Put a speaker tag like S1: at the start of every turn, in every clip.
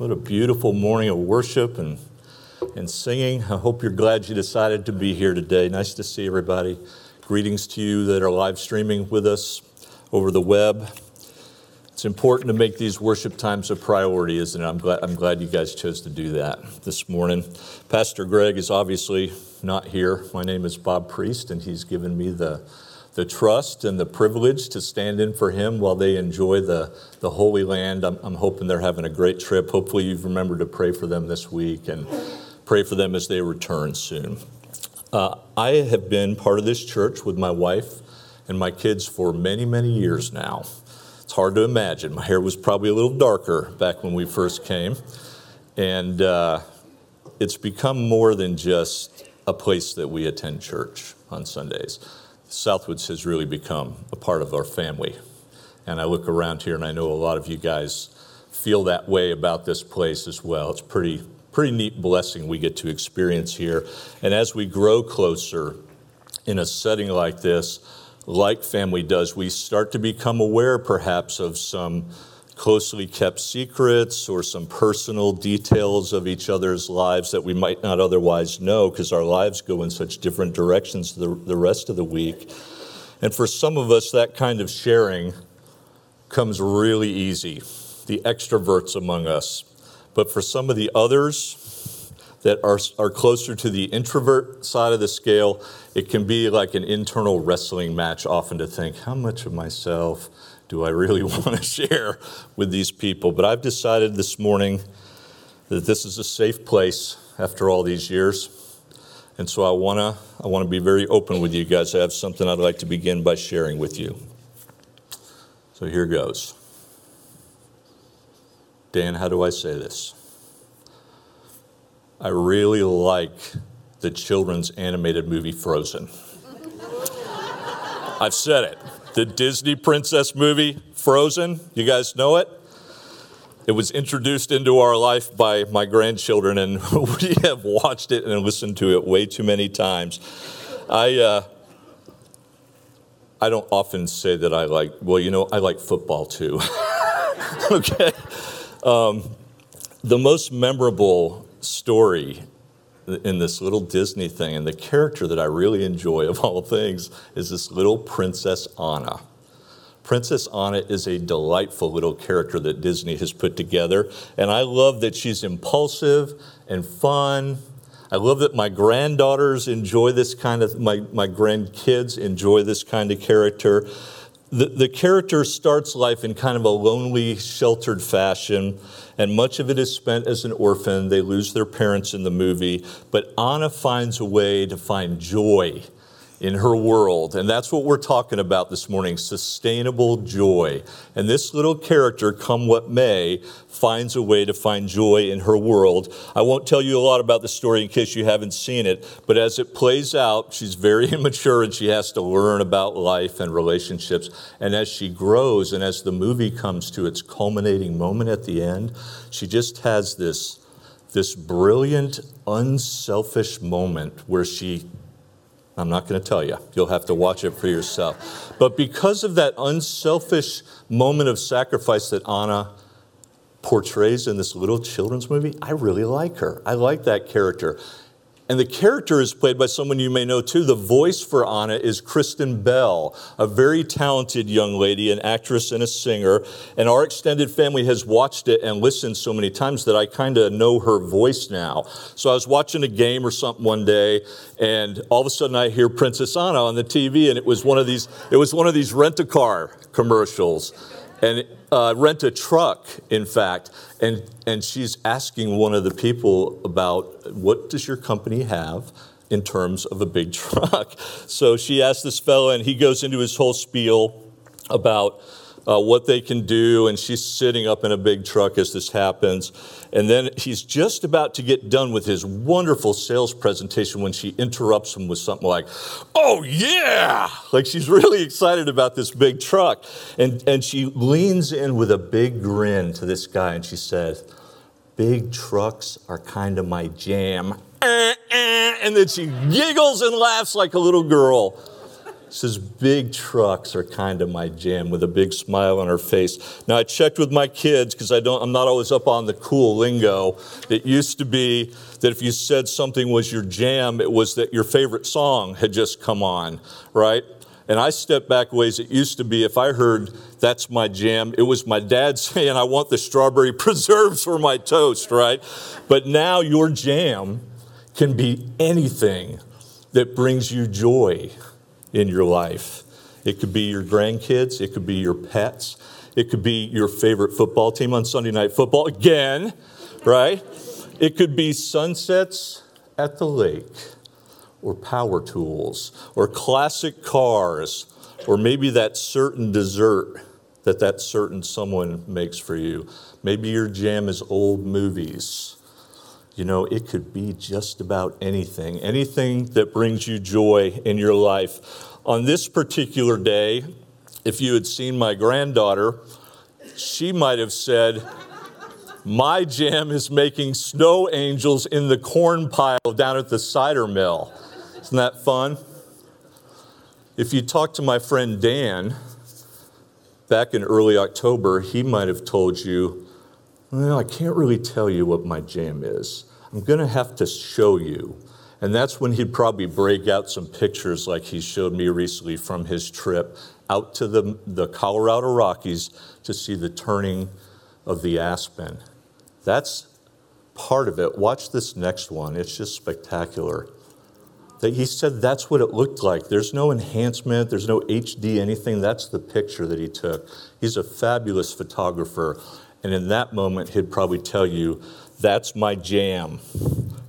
S1: What a beautiful morning of worship and, and singing. I hope you're glad you decided to be here today. Nice to see everybody. Greetings to you that are live streaming with us over the web. It's important to make these worship times a priority, isn't it? I'm glad, I'm glad you guys chose to do that this morning. Pastor Greg is obviously not here. My name is Bob Priest, and he's given me the the trust and the privilege to stand in for him while they enjoy the, the Holy Land. I'm, I'm hoping they're having a great trip. Hopefully, you've remembered to pray for them this week and pray for them as they return soon. Uh, I have been part of this church with my wife and my kids for many, many years now. It's hard to imagine. My hair was probably a little darker back when we first came. And uh, it's become more than just a place that we attend church on Sundays. Southwoods has really become a part of our family. And I look around here and I know a lot of you guys feel that way about this place as well. It's pretty pretty neat blessing we get to experience here. And as we grow closer in a setting like this, like family does, we start to become aware perhaps of some closely kept secrets or some personal details of each other's lives that we might not otherwise know because our lives go in such different directions the, the rest of the week. And for some of us, that kind of sharing comes really easy, the extroverts among us. But for some of the others that are, are closer to the introvert side of the scale, it can be like an internal wrestling match often to think, how much of myself do I really want to share with these people? But I've decided this morning that this is a safe place after all these years. And so I want to I want to be very open with you guys. I have something I'd like to begin by sharing with you. So here goes. Dan, how do I say this? I really like the children's animated movie Frozen. I've said it the Disney princess movie, Frozen. You guys know it? It was introduced into our life by my grandchildren, and we have watched it and listened to it way too many times. I, uh, I don't often say that I like, well, you know, I like football too. okay? Um, the most memorable story in this little Disney thing. And the character that I really enjoy of all things is this little Princess Anna. Princess Anna is a delightful little character that Disney has put together. And I love that she's impulsive and fun. I love that my granddaughters enjoy this kind of, my, my grandkids enjoy this kind of character. The, the character starts life in kind of a lonely, sheltered fashion and much of it is spent as an orphan. They lose their parents in the movie, but Anna finds a way to find joy in her world. And that's what we're talking about this morning sustainable joy. And this little character, come what may, finds a way to find joy in her world. I won't tell you a lot about the story in case you haven't seen it, but as it plays out, she's very immature and she has to learn about life and relationships. And as she grows and as the movie comes to its culminating moment at the end, she just has this. This brilliant, unselfish moment where she I'm not going to tell you. You'll have to watch it for yourself. But because of that unselfish moment of sacrifice that Anna portrays in this little children's movie, I really like her. I like that character. And the character is played by someone you may know too. The voice for Anna is Kristen Bell, a very talented young lady, an actress and a singer. And our extended family has watched it and listened so many times that I kind of know her voice now. So I was watching a game or something one day, and all of a sudden I hear Princess Anna on the TV, and it was one of these. It was one of these rent-a-car commercials and uh, rent a truck, in fact. And, and she's asking one of the people about what does your company have in terms of a big truck? So she asks this fellow, and he goes into his whole spiel about uh, what they can do, and she's sitting up in a big truck as this happens. And then he's just about to get done with his wonderful sales presentation when she interrupts him with something like, Oh, yeah! Like she's really excited about this big truck. And, and she leans in with a big grin to this guy and she says, Big trucks are kind of my jam. And then she giggles and laughs like a little girl. Says big trucks are kind of my jam with a big smile on her face. Now I checked with my kids because I don't I'm not always up on the cool lingo. It used to be that if you said something was your jam, it was that your favorite song had just come on, right? And I stepped back ways it used to be if I heard that's my jam, it was my dad saying I want the strawberry preserves for my toast, right? But now your jam can be anything that brings you joy in your life. It could be your grandkids, it could be your pets, it could be your favorite football team on Sunday Night Football again, right? It could be sunsets at the lake, or power tools, or classic cars, or maybe that certain dessert that that certain someone makes for you. Maybe your jam is old movies. You know, it could be just about anything, anything that brings you joy in your life. On this particular day, if you had seen my granddaughter, she might have said, My jam is making snow angels in the corn pile down at the cider mill. Isn't that fun? If you talk to my friend Dan, back in early October, he might have told you, Well, I can't really tell you what my jam is. I'm going to have to show you. And that's when he'd probably break out some pictures like he showed me recently from his trip out to the, the Colorado Rockies to see the turning of the aspen. That's part of it. Watch this next one, it's just spectacular. That he said that's what it looked like. There's no enhancement, there's no HD, anything. That's the picture that he took. He's a fabulous photographer. And in that moment, he'd probably tell you that's my jam.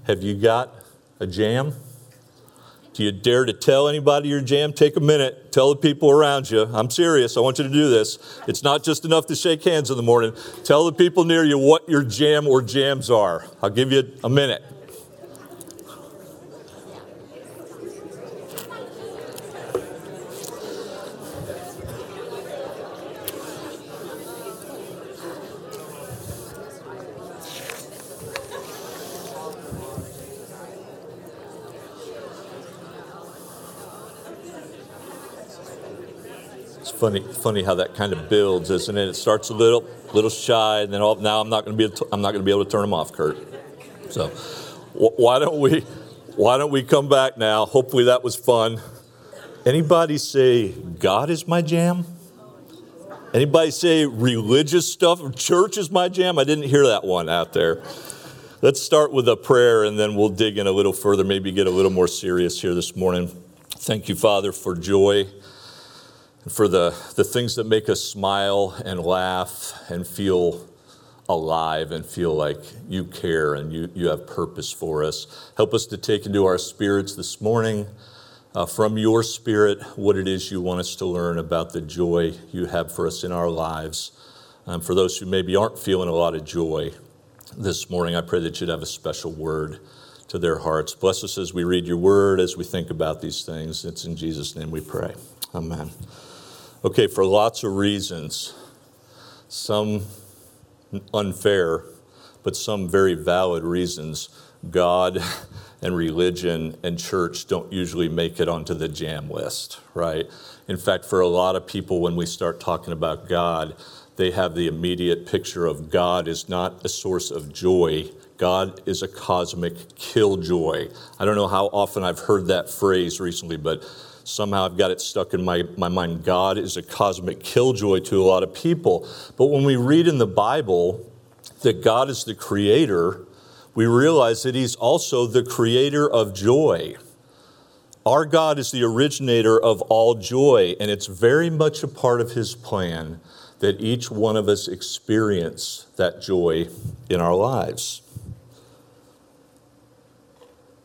S1: Have you got a jam? Do you dare to tell anybody your jam? Take a minute. Tell the people around you. I'm serious. I want you to do this. It's not just enough to shake hands in the morning. Tell the people near you what your jam or jams are. I'll give you a minute. Funny, funny how that kind of builds, isn't it? It starts a little, little shy, and then all, now I'm not going to be, I'm not going to be able to turn them off, Kurt. So, wh- why don't we, why don't we come back now? Hopefully that was fun. Anybody say God is my jam? Anybody say religious stuff? Church is my jam? I didn't hear that one out there. Let's start with a prayer and then we'll dig in a little further, maybe get a little more serious here this morning. Thank you, Father, for joy for the, the things that make us smile and laugh and feel alive and feel like you care and you, you have purpose for us. Help us to take into our spirits this morning uh, from your spirit what it is you want us to learn about the joy you have for us in our lives. Um, for those who maybe aren't feeling a lot of joy this morning, I pray that you'd have a special word to their hearts. Bless us as we read your word, as we think about these things. It's in Jesus' name we pray. Amen. Okay, for lots of reasons, some unfair, but some very valid reasons, God and religion and church don't usually make it onto the jam list, right? In fact, for a lot of people, when we start talking about God, they have the immediate picture of God is not a source of joy. God is a cosmic killjoy. I don't know how often I've heard that phrase recently, but somehow I've got it stuck in my, my mind. God is a cosmic killjoy to a lot of people. But when we read in the Bible that God is the creator, we realize that He's also the creator of joy. Our God is the originator of all joy, and it's very much a part of His plan that each one of us experience that joy in our lives.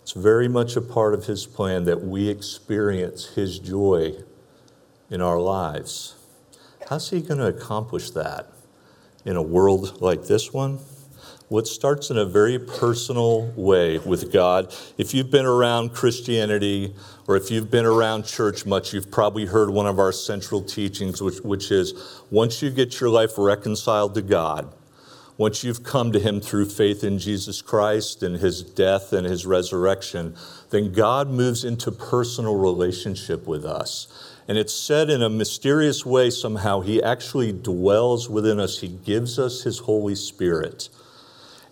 S1: It's very much a part of His plan that we experience His joy in our lives. How's He going to accomplish that in a world like this one? What starts in a very personal way with God. If you've been around Christianity or if you've been around church much, you've probably heard one of our central teachings, which, which is once you get your life reconciled to God, once you've come to Him through faith in Jesus Christ and His death and His resurrection, then God moves into personal relationship with us. And it's said in a mysterious way somehow, He actually dwells within us, He gives us His Holy Spirit.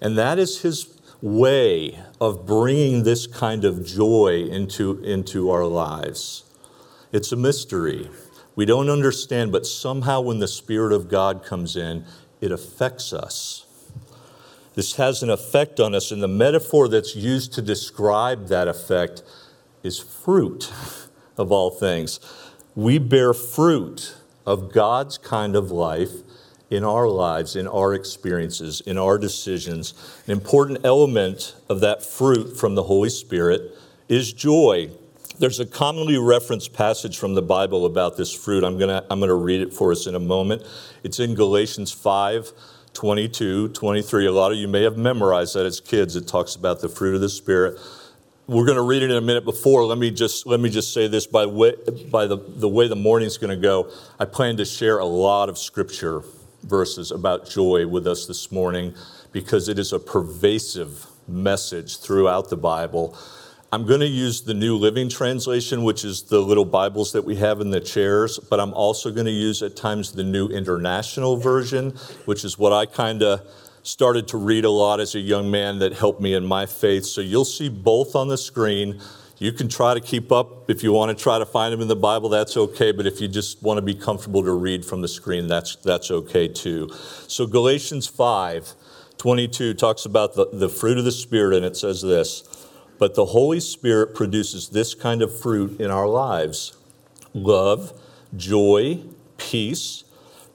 S1: And that is His way of bringing this kind of joy into, into our lives. It's a mystery. We don't understand, but somehow when the Spirit of God comes in, it affects us. This has an effect on us, and the metaphor that's used to describe that effect is fruit of all things. We bear fruit of God's kind of life in our lives, in our experiences, in our decisions. An important element of that fruit from the Holy Spirit is joy. There's a commonly referenced passage from the Bible about this fruit. I'm going to I'm going to read it for us in a moment. It's in Galatians 5 22, 23. A lot of you may have memorized that as kids. It talks about the fruit of the Spirit. We're going to read it in a minute before. Let me just let me just say this by way, by the, the way the morning's going to go. I plan to share a lot of scripture verses about joy with us this morning because it is a pervasive message throughout the Bible. I'm going to use the New Living Translation, which is the little Bibles that we have in the chairs, but I'm also going to use at times the New International Version, which is what I kind of started to read a lot as a young man that helped me in my faith. So you'll see both on the screen. You can try to keep up. If you want to try to find them in the Bible, that's okay. But if you just want to be comfortable to read from the screen, that's, that's okay too. So Galatians 5 22 talks about the, the fruit of the Spirit, and it says this But the Holy Spirit produces this kind of fruit in our lives love, joy, peace,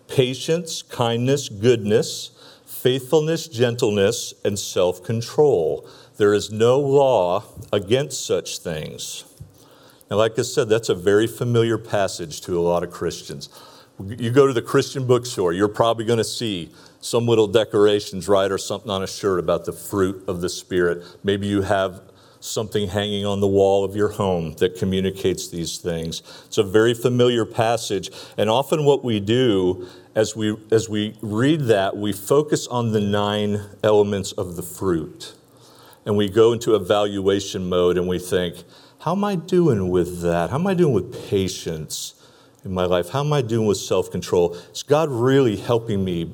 S1: patience, kindness, goodness, faithfulness, gentleness, and self control. There is no law against such things. Now, like I said, that's a very familiar passage to a lot of Christians. You go to the Christian bookstore, you're probably going to see some little decorations, right, or something on a shirt about the fruit of the Spirit. Maybe you have something hanging on the wall of your home that communicates these things. It's a very familiar passage, and often what we do as we as we read that, we focus on the nine elements of the fruit and we go into evaluation mode and we think, how am I doing with that? How am I doing with patience in my life? How am I doing with self control? Is God really helping me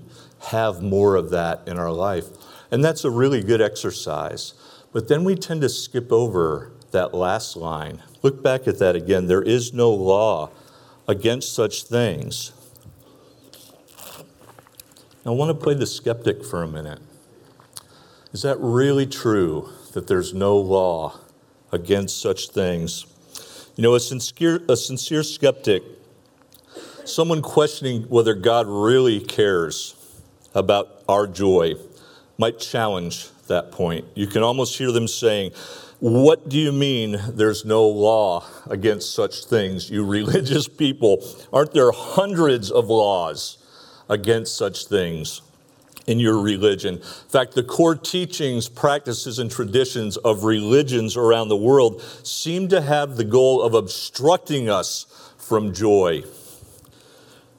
S1: have more of that in our life? And that's a really good exercise. But then we tend to skip over that last line. Look back at that again. There is no law against such things. I want to play the skeptic for a minute. Is that really true that there's no law against such things? You know, a sincere, a sincere skeptic, someone questioning whether God really cares about our joy, might challenge that point. You can almost hear them saying, What do you mean there's no law against such things, you religious people? Aren't there hundreds of laws against such things? in your religion. In fact, the core teachings, practices, and traditions of religions around the world seem to have the goal of obstructing us from joy.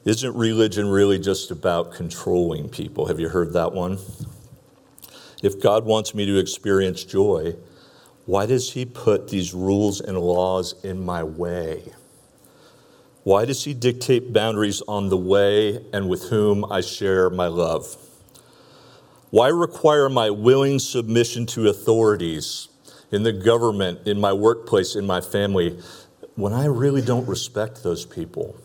S1: Isn't religion really just about controlling people? Have you heard that one? If God wants me to experience joy, why does He put these rules and laws in my way? Why does He dictate boundaries on the way and with whom I share my love? Why require my willing submission to authorities in the government, in my workplace, in my family, when I really don't respect those people?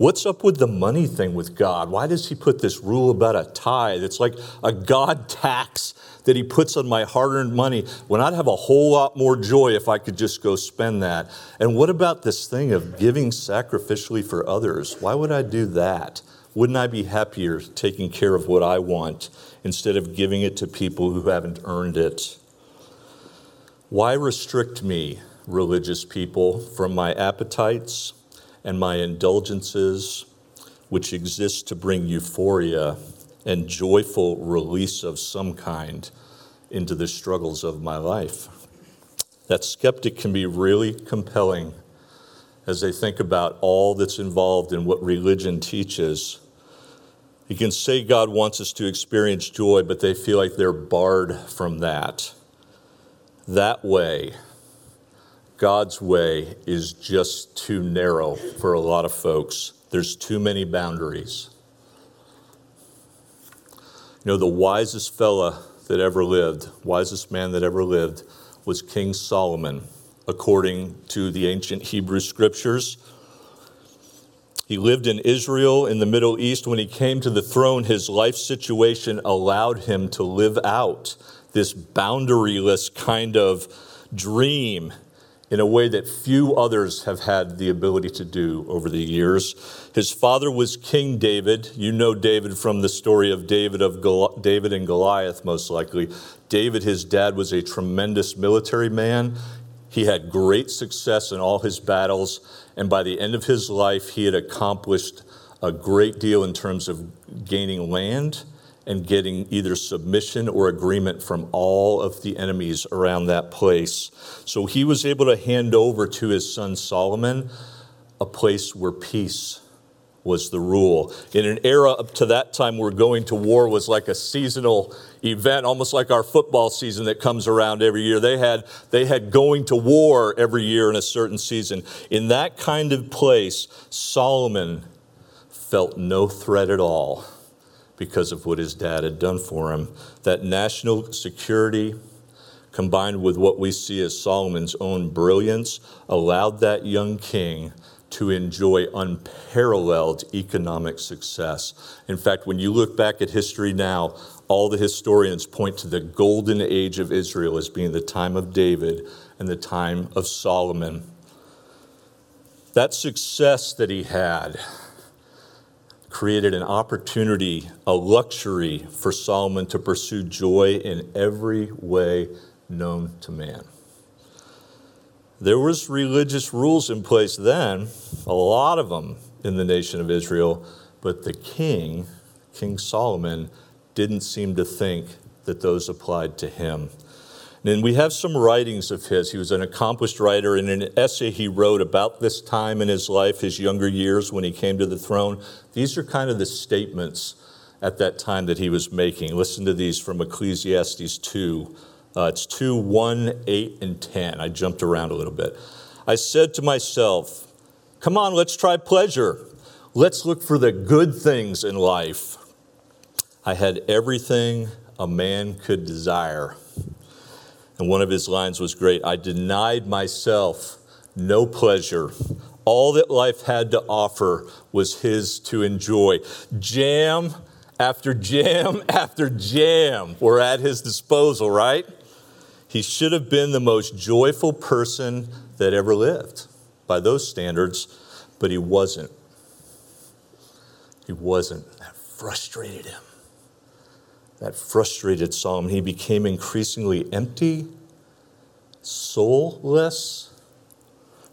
S1: What's up with the money thing with God? Why does He put this rule about a tithe? It's like a God tax that He puts on my hard earned money when I'd have a whole lot more joy if I could just go spend that. And what about this thing of giving sacrificially for others? Why would I do that? Wouldn't I be happier taking care of what I want instead of giving it to people who haven't earned it? Why restrict me, religious people, from my appetites and my indulgences, which exist to bring euphoria and joyful release of some kind into the struggles of my life? That skeptic can be really compelling as they think about all that's involved in what religion teaches. You can say God wants us to experience joy, but they feel like they're barred from that. That way, God's way, is just too narrow for a lot of folks. There's too many boundaries. You know, the wisest fella that ever lived, wisest man that ever lived, was King Solomon, according to the ancient Hebrew scriptures. He lived in Israel in the Middle East. When he came to the throne, his life situation allowed him to live out this boundaryless kind of dream in a way that few others have had the ability to do over the years. His father was King David. You know David from the story of David of Gol- David and Goliath most likely. David his dad was a tremendous military man. He had great success in all his battles and by the end of his life he had accomplished a great deal in terms of gaining land and getting either submission or agreement from all of the enemies around that place. So he was able to hand over to his son Solomon a place where peace was the rule. In an era up to that time where going to war was like a seasonal event, almost like our football season that comes around every year. They had, they had going to war every year in a certain season. In that kind of place, Solomon felt no threat at all because of what his dad had done for him. That national security, combined with what we see as Solomon's own brilliance, allowed that young king to enjoy unparalleled economic success. In fact, when you look back at history now, all the historians point to the golden age of Israel as being the time of David and the time of Solomon. That success that he had, created an opportunity, a luxury for Solomon to pursue joy in every way known to man. There was religious rules in place then, a lot of them in the nation of Israel, but the king, King Solomon, didn't seem to think that those applied to him. And we have some writings of his. He was an accomplished writer. In an essay he wrote about this time in his life, his younger years when he came to the throne, these are kind of the statements at that time that he was making. Listen to these from Ecclesiastes 2. Uh, it's 2, 1, 8, and 10. I jumped around a little bit. I said to myself, Come on, let's try pleasure. Let's look for the good things in life. I had everything a man could desire and one of his lines was great I denied myself no pleasure. All that life had to offer was his to enjoy. Jam after jam after jam were at his disposal, right? He should have been the most joyful person that ever lived by those standards, but he wasn't. He wasn't. That frustrated him that frustrated psalm. He became increasingly empty, soulless,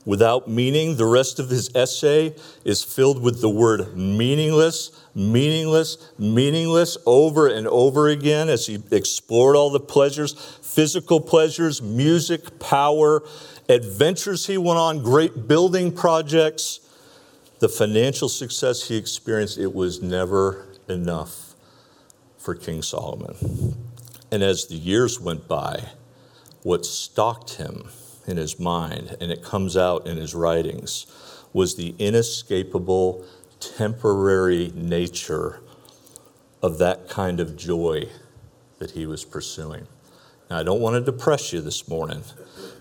S1: without meaning. The rest of his essay is filled with the word meaningless, meaningless, meaningless over and over again as he explored all the pleasures physical pleasures, music, power, adventures he went on, great building projects. The financial success he experienced, it was never enough for King Solomon. And as the years went by, what stalked him in his mind, and it comes out in his writings, was the inescapable, temporary nature of that kind of joy that he was pursuing. Now, I don't want to depress you this morning,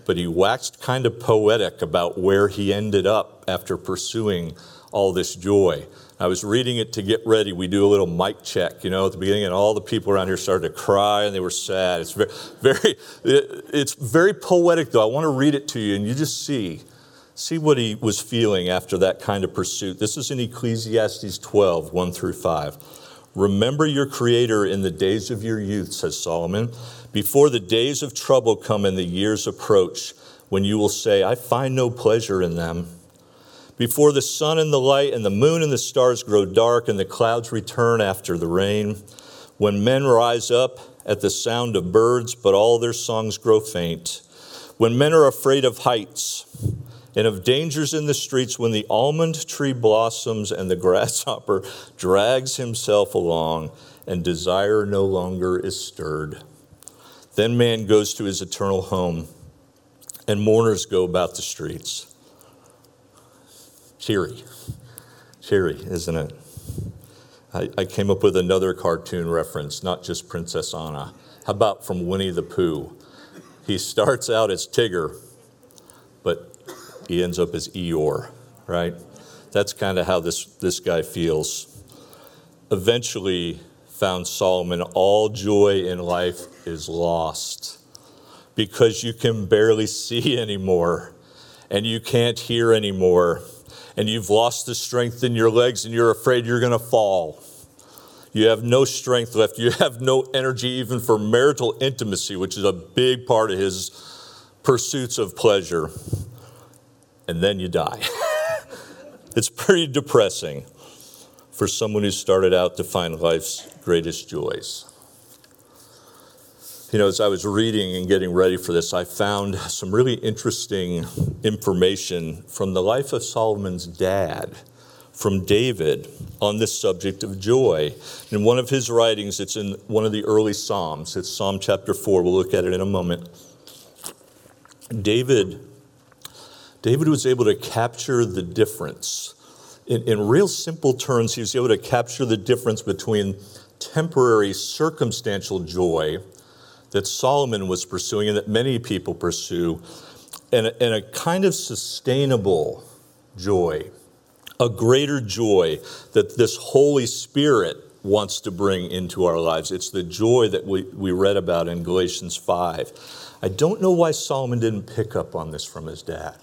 S1: but he waxed kind of poetic about where he ended up after pursuing all this joy. I was reading it to get ready. We do a little mic check, you know, at the beginning, and all the people around here started to cry and they were sad. It's very, very, it's very poetic, though. I want to read it to you, and you just see, see what he was feeling after that kind of pursuit. This is in Ecclesiastes 12, 1 through 5. Remember your Creator in the days of your youth, says Solomon, before the days of trouble come and the years approach, when you will say, I find no pleasure in them. Before the sun and the light and the moon and the stars grow dark and the clouds return after the rain, when men rise up at the sound of birds, but all their songs grow faint, when men are afraid of heights and of dangers in the streets when the almond tree blossoms and the grasshopper drags himself along and desire no longer is stirred. Then man goes to his eternal home, and mourners go about the streets. Cheery. Cheery, isn't it? I, I came up with another cartoon reference, not just Princess Anna. How about from Winnie the Pooh? He starts out as Tigger, but he ends up as Eeyore, right? That's kind of how this, this guy feels. Eventually, found Solomon, all joy in life is lost because you can barely see anymore and you can't hear anymore and you've lost the strength in your legs and you're afraid you're going to fall. You have no strength left. You have no energy even for marital intimacy, which is a big part of his pursuits of pleasure and then you die. it's pretty depressing for someone who started out to find life's greatest joys. You know, as I was reading and getting ready for this, I found some really interesting information from the life of Solomon's dad, from David, on this subject of joy. In one of his writings, it's in one of the early Psalms, it's Psalm chapter 4. We'll look at it in a moment. David David was able to capture the difference. In, in real simple terms, he was able to capture the difference between temporary circumstantial joy that Solomon was pursuing and that many people pursue, and a, and a kind of sustainable joy, a greater joy that this Holy Spirit wants to bring into our lives. It's the joy that we, we read about in Galatians 5. I don't know why Solomon didn't pick up on this from his dad.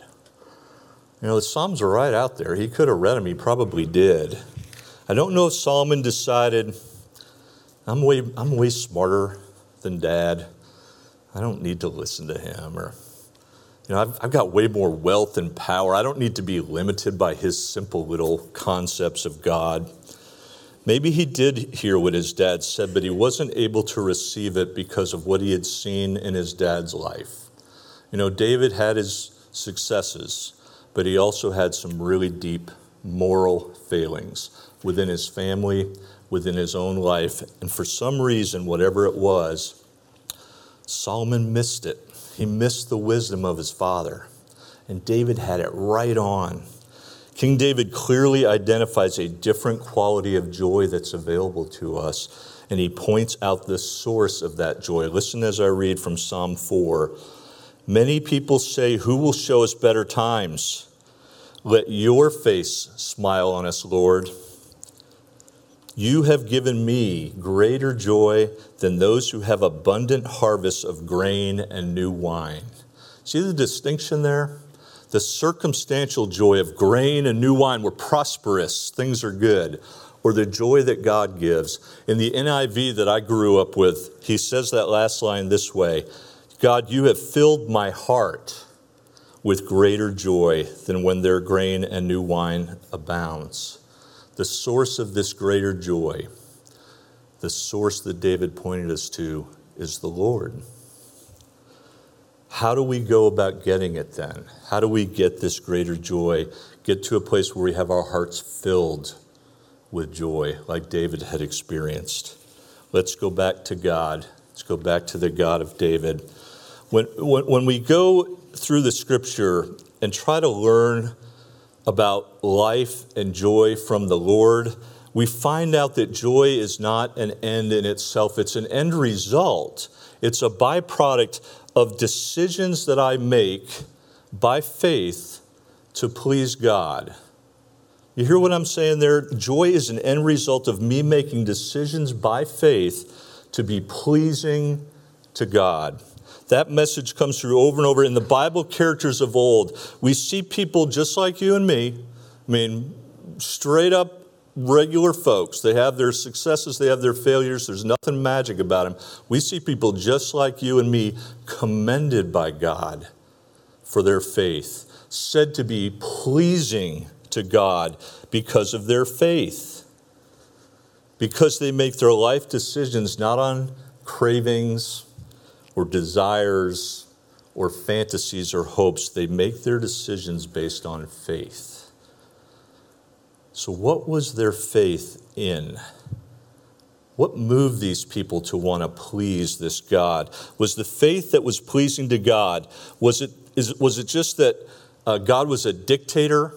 S1: You know, the Psalms are right out there. He could have read them, he probably did. I don't know if Solomon decided, I'm way, I'm way smarter than dad. I don't need to listen to him. Or, you know, I've, I've got way more wealth and power. I don't need to be limited by his simple little concepts of God. Maybe he did hear what his dad said, but he wasn't able to receive it because of what he had seen in his dad's life. You know, David had his successes but he also had some really deep moral failings within his family, within his own life. And for some reason, whatever it was, Solomon missed it. He missed the wisdom of his father. And David had it right on. King David clearly identifies a different quality of joy that's available to us, and he points out the source of that joy. Listen as I read from Psalm 4 Many people say, Who will show us better times? Let your face smile on us, Lord. You have given me greater joy than those who have abundant harvests of grain and new wine. See the distinction there? The circumstantial joy of grain and new wine, we're prosperous, things are good, or the joy that God gives. In the NIV that I grew up with, he says that last line this way God, you have filled my heart with greater joy than when their grain and new wine abounds. The source of this greater joy, the source that David pointed us to, is the Lord. How do we go about getting it then? How do we get this greater joy, get to a place where we have our hearts filled with joy like David had experienced? Let's go back to God. Let's go back to the God of David. When, when, when we go through the scripture and try to learn about life and joy from the Lord, we find out that joy is not an end in itself, it's an end result. It's a byproduct of decisions that I make by faith to please God. You hear what I'm saying there? Joy is an end result of me making decisions by faith to be pleasing to God. That message comes through over and over in the Bible characters of old. We see people just like you and me, I mean, straight up regular folks. They have their successes, they have their failures. There's nothing magic about them. We see people just like you and me commended by God for their faith, said to be pleasing to God because of their faith, because they make their life decisions not on cravings or desires or fantasies or hopes. They make their decisions based on faith. So, what was their faith in? What moved these people to want to please this God? Was the faith that was pleasing to God, was it, is, was it just that uh, God was a dictator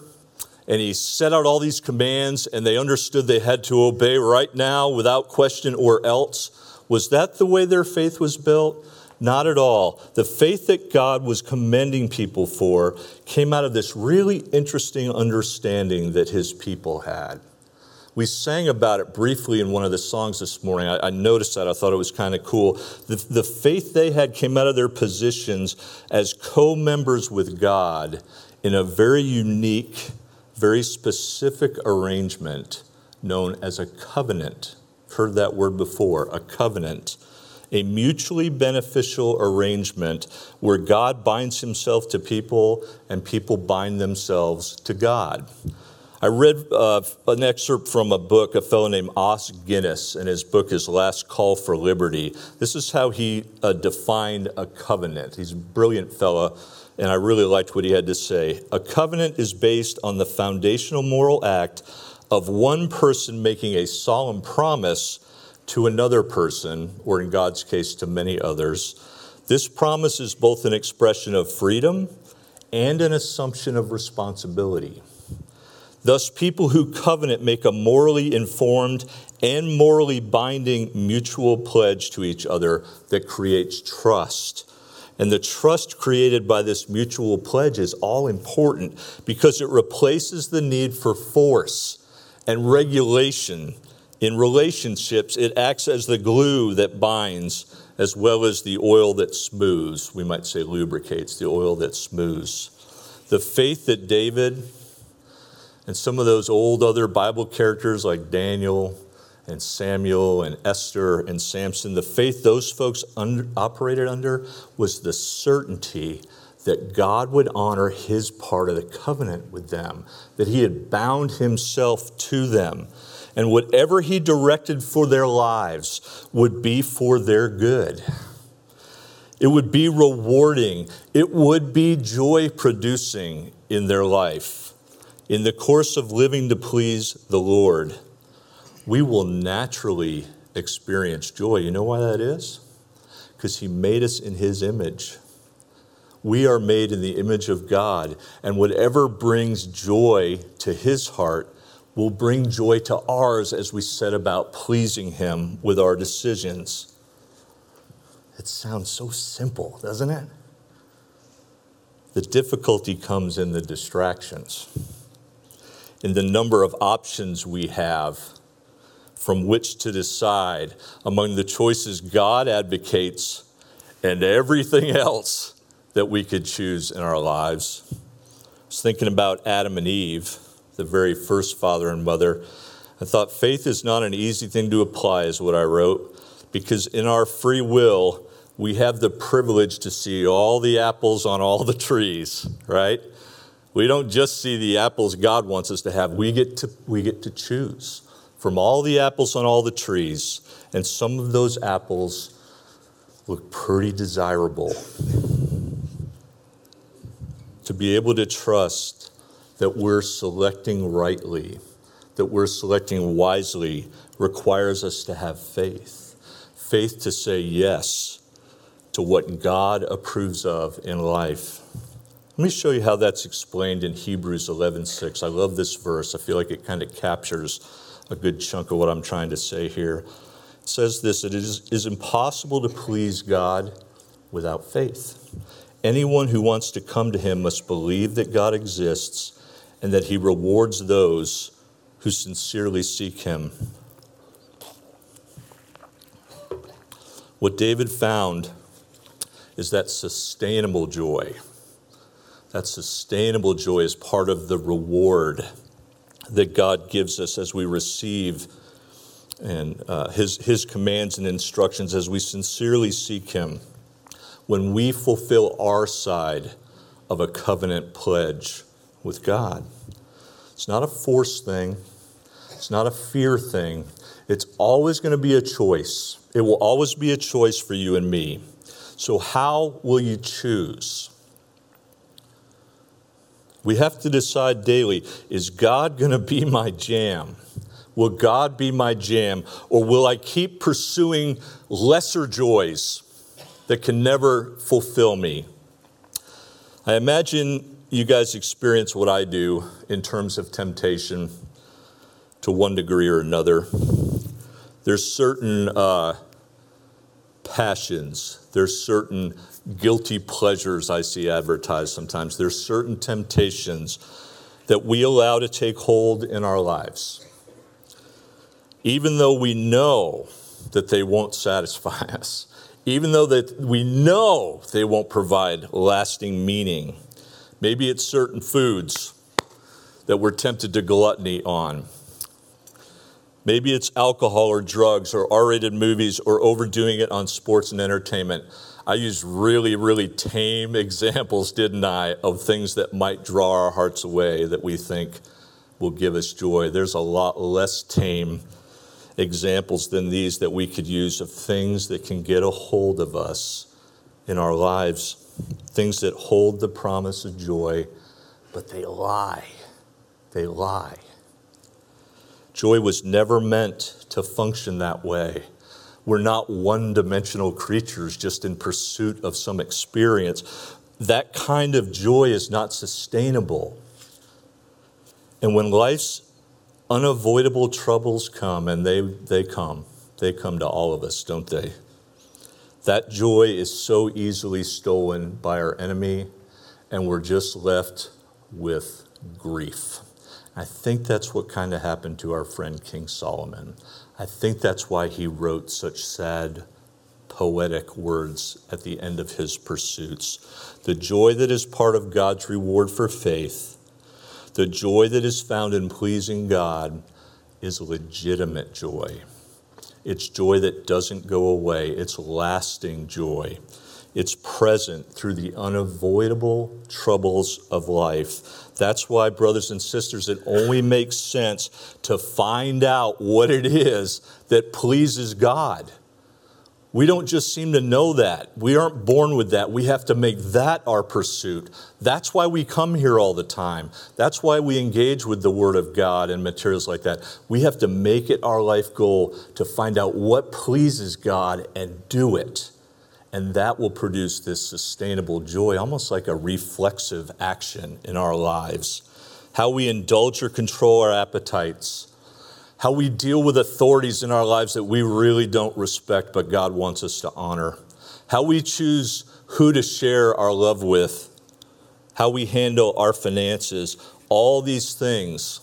S1: and he set out all these commands and they understood they had to obey right now without question or else? Was that the way their faith was built? Not at all. The faith that God was commending people for came out of this really interesting understanding that his people had. We sang about it briefly in one of the songs this morning. I, I noticed that. I thought it was kind of cool. The, the faith they had came out of their positions as co members with God in a very unique, very specific arrangement known as a covenant. Heard that word before, a covenant. A mutually beneficial arrangement where God binds himself to people and people bind themselves to God. I read uh, an excerpt from a book, a fellow named Os Guinness, and his book is Last Call for Liberty. This is how he uh, defined a covenant. He's a brilliant fellow, and I really liked what he had to say. A covenant is based on the foundational moral act of one person making a solemn promise to another person, or in God's case, to many others. This promise is both an expression of freedom and an assumption of responsibility. Thus, people who covenant make a morally informed and morally binding mutual pledge to each other that creates trust. And the trust created by this mutual pledge is all important because it replaces the need for force and regulation. In relationships, it acts as the glue that binds as well as the oil that smooths. We might say lubricates, the oil that smooths. The faith that David, and some of those old other Bible characters like Daniel and Samuel and Esther and Samson, the faith those folks operated under was the certainty that God would honor his part of the covenant with them, that he had bound himself to them, and whatever he directed for their lives would be for their good. It would be rewarding, it would be joy producing in their life in the course of living to please the Lord, we will naturally experience joy. You know why that is? Because He made us in His image. We are made in the image of God, and whatever brings joy to His heart will bring joy to ours as we set about pleasing Him with our decisions. It sounds so simple, doesn't it? The difficulty comes in the distractions in the number of options we have from which to decide among the choices God advocates and everything else that we could choose in our lives. I was thinking about Adam and Eve, the very first father and mother. I thought faith is not an easy thing to apply, is what I wrote, because in our free will, we have the privilege to see all the apples on all the trees, right? We don't just see the apples God wants us to have, we get to, we get to choose from all the apples on all the trees. And some of those apples look pretty desirable. To be able to trust that we're selecting rightly, that we're selecting wisely, requires us to have faith. Faith to say yes to what God approves of in life. Let me show you how that's explained in Hebrews 11:6. I love this verse. I feel like it kind of captures a good chunk of what I'm trying to say here. It says this it is, is impossible to please God without faith. Anyone who wants to come to him must believe that God exists and that he rewards those who sincerely seek him. What David found is that sustainable joy that sustainable joy is part of the reward that God gives us as we receive and uh, his, his commands and instructions as we sincerely seek Him. When we fulfill our side of a covenant pledge with God, it's not a force thing, it's not a fear thing. It's always going to be a choice. It will always be a choice for you and me. So, how will you choose? We have to decide daily is God going to be my jam? Will God be my jam? Or will I keep pursuing lesser joys that can never fulfill me? I imagine you guys experience what I do in terms of temptation to one degree or another. There's certain uh, passions, there's certain guilty pleasures I see advertised sometimes. There's certain temptations that we allow to take hold in our lives. Even though we know that they won't satisfy us, even though that we know they won't provide lasting meaning. Maybe it's certain foods that we're tempted to gluttony on. Maybe it's alcohol or drugs or R rated movies or overdoing it on sports and entertainment. I used really, really tame examples, didn't I, of things that might draw our hearts away that we think will give us joy. There's a lot less tame examples than these that we could use of things that can get a hold of us in our lives, things that hold the promise of joy, but they lie. They lie. Joy was never meant to function that way. We're not one dimensional creatures just in pursuit of some experience. That kind of joy is not sustainable. And when life's unavoidable troubles come, and they, they come, they come to all of us, don't they? That joy is so easily stolen by our enemy, and we're just left with grief. I think that's what kind of happened to our friend King Solomon. I think that's why he wrote such sad, poetic words at the end of his pursuits. The joy that is part of God's reward for faith, the joy that is found in pleasing God, is legitimate joy. It's joy that doesn't go away, it's lasting joy. It's present through the unavoidable troubles of life. That's why, brothers and sisters, it only makes sense to find out what it is that pleases God. We don't just seem to know that. We aren't born with that. We have to make that our pursuit. That's why we come here all the time. That's why we engage with the Word of God and materials like that. We have to make it our life goal to find out what pleases God and do it. And that will produce this sustainable joy, almost like a reflexive action in our lives. How we indulge or control our appetites, how we deal with authorities in our lives that we really don't respect, but God wants us to honor, how we choose who to share our love with, how we handle our finances, all these things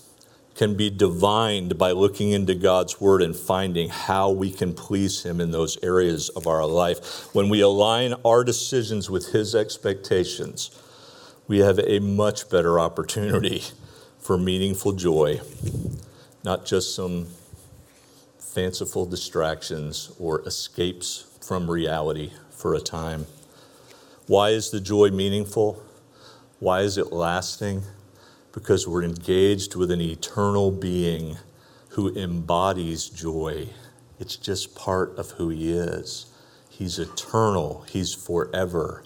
S1: can be divined by looking into God's Word and finding how we can please Him in those areas of our life. When we align our decisions with His expectations, we have a much better opportunity for meaningful joy, not just some fanciful distractions or escapes from reality for a time. Why is the joy meaningful? Why is it lasting? because we're engaged with an eternal being who embodies joy. It's just part of who he is. He's eternal, he's forever.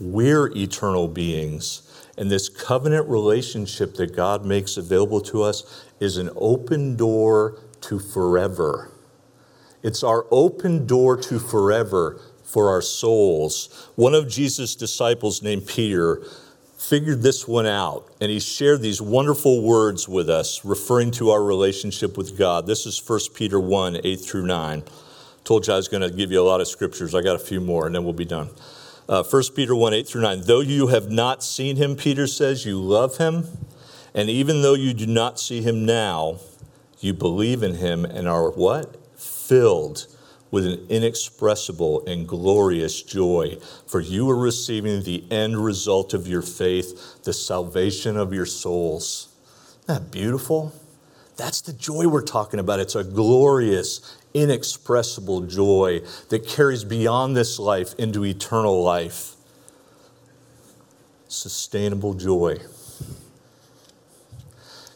S1: We're eternal beings. And this covenant relationship that God makes available to us is an open door to forever. It's our open door to forever for our souls. One of Jesus' disciples named Peter figured this one out and he shared these wonderful words with us referring to our relationship with God. This is 1 Peter 1 8 through 9. Told you I was going to give you a lot of scriptures. I got a few more and then we'll be done. Uh, 1 Peter 1 8 through 9. Though you have not seen him, Peter says, you love him. And even though you do not see him now, you believe in him and are what? Filled with an inexpressible and glorious joy, for you are receiving the end result of your faith, the salvation of your souls. Isn't that beautiful? That's the joy we're talking about. It's a glorious, inexpressible joy that carries beyond this life into eternal life. Sustainable joy.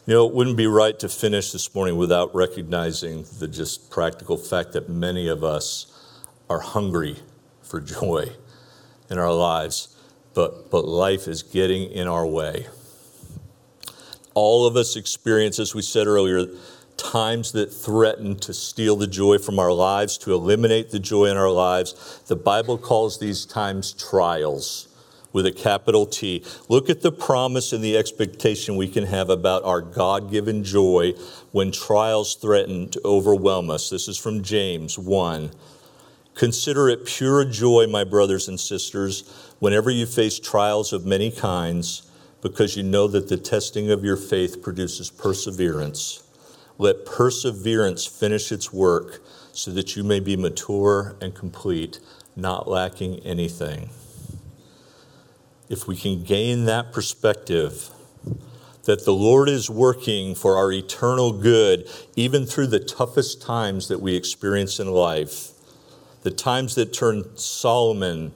S1: You know, it wouldn't be right to finish this morning without recognizing the just practical fact that many of us are hungry for joy in our lives, but, but life is getting in our way. All of us experience, as we said earlier, times that threaten to steal the joy from our lives, to eliminate the joy in our lives. The Bible calls these times trials with a capital T. Look at the promise and the expectation we can have about our God given joy when trials threaten to overwhelm us. This is from James 1. Consider it pure joy, my brothers and sisters, whenever you face trials of many kinds, because you know that the testing of your faith produces perseverance. Let perseverance finish its work so that you may be mature and complete, not lacking anything. If we can gain that perspective that the Lord is working for our eternal good, even through the toughest times that we experience in life, the times that turn Solomon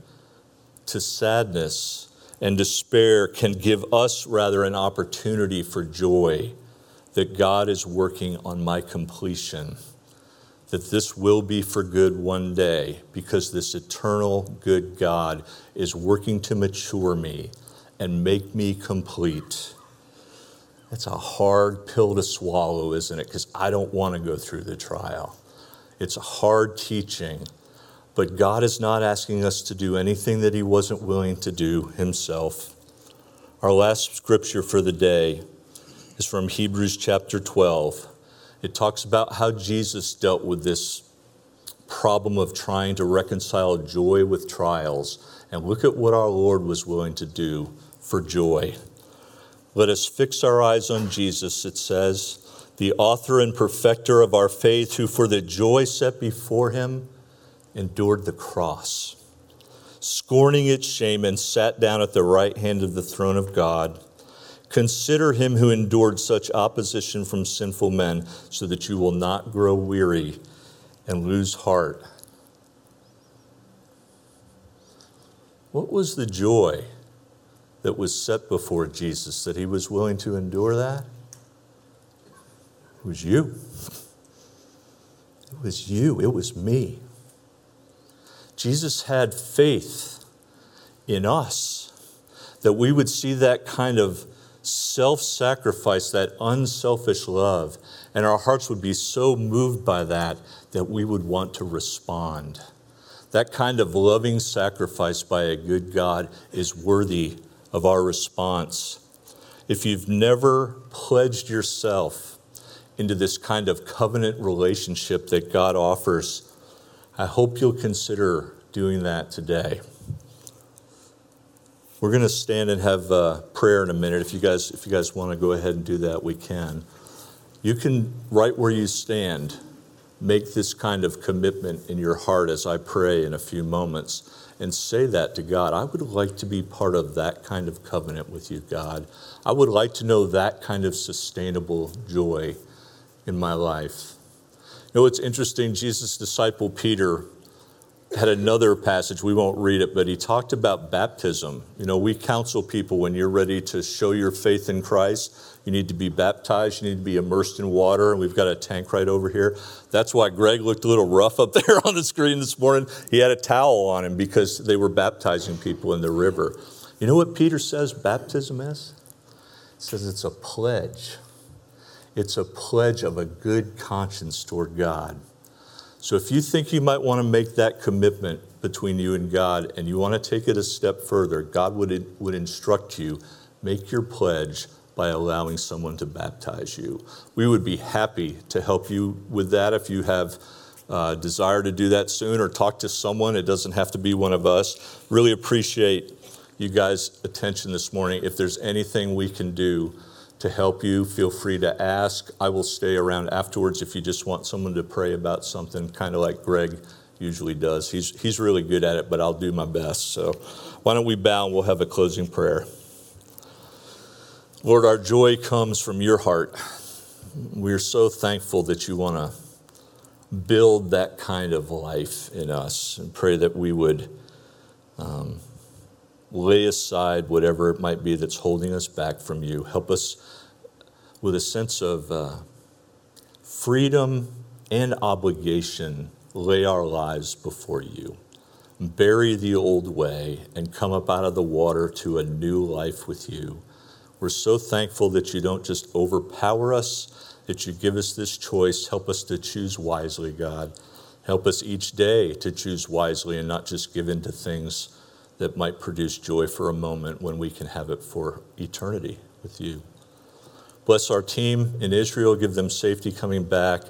S1: to sadness and despair can give us rather an opportunity for joy that God is working on my completion that this will be for good one day because this eternal good God is working to mature me and make me complete. It's a hard pill to swallow, isn't it? Because I don't want to go through the trial. It's a hard teaching, but God is not asking us to do anything that He wasn't willing to do Himself. Our last scripture for the day is from Hebrews chapter 12. It talks about how Jesus dealt with this problem of trying to reconcile joy with trials. And look at what our Lord was willing to do for joy. Let us fix our eyes on Jesus, it says, the author and perfecter of our faith, who for the joy set before him endured the cross, scorning its shame, and sat down at the right hand of the throne of God. Consider him who endured such opposition from sinful men, so that you will not grow weary and lose heart. What was the joy that was set before Jesus that he was willing to endure that? It was you. It was you. It was me. Jesus had faith in us that we would see that kind of self sacrifice, that unselfish love. And our hearts would be so moved by that that we would want to respond. That kind of loving sacrifice by a good God is worthy of our response. If you've never pledged yourself into this kind of covenant relationship that God offers, I hope you'll consider doing that today. We're going to stand and have a prayer in a minute. If you guys, if you guys want to go ahead and do that, we can. You can, right where you stand, make this kind of commitment in your heart as I pray in a few moments and say that to God. I would like to be part of that kind of covenant with you, God. I would like to know that kind of sustainable joy in my life. You know, it's interesting, Jesus' disciple Peter had another passage, we won't read it, but he talked about baptism. You know, we counsel people when you're ready to show your faith in Christ, you need to be baptized, you need to be immersed in water, and we've got a tank right over here. That's why Greg looked a little rough up there on the screen this morning. He had a towel on him because they were baptizing people in the river. You know what Peter says baptism is? Says it's a pledge. It's a pledge of a good conscience toward God. So if you think you might want to make that commitment between you and God and you want to take it a step further, God would, would instruct you make your pledge by allowing someone to baptize you. We would be happy to help you with that if you have uh, desire to do that soon or talk to someone. It doesn't have to be one of us. Really appreciate you guys' attention this morning. If there's anything we can do, to help you. Feel free to ask. I will stay around afterwards if you just want someone to pray about something, kind of like Greg usually does. He's, he's really good at it, but I'll do my best. So why don't we bow and we'll have a closing prayer. Lord, our joy comes from your heart. We're so thankful that you want to build that kind of life in us and pray that we would. Um, lay aside whatever it might be that's holding us back from you. Help us with a sense of uh, freedom and obligation lay our lives before you. bury the old way, and come up out of the water to a new life with you. We're so thankful that you don't just overpower us, that you give us this choice. Help us to choose wisely, God. Help us each day to choose wisely and not just give in to things that might produce joy for a moment when we can have it for eternity with you. Bless our team in Israel, give them safety coming back.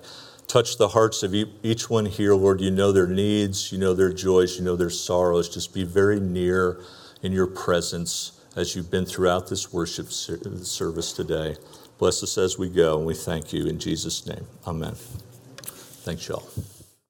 S1: Touch the hearts of each one here, Lord. You know their needs, you know their joys, you know their sorrows. Just be very near in your presence as you've been throughout this worship service today. Bless us as we go, and we thank you in Jesus' name. Amen. Thanks, y'all.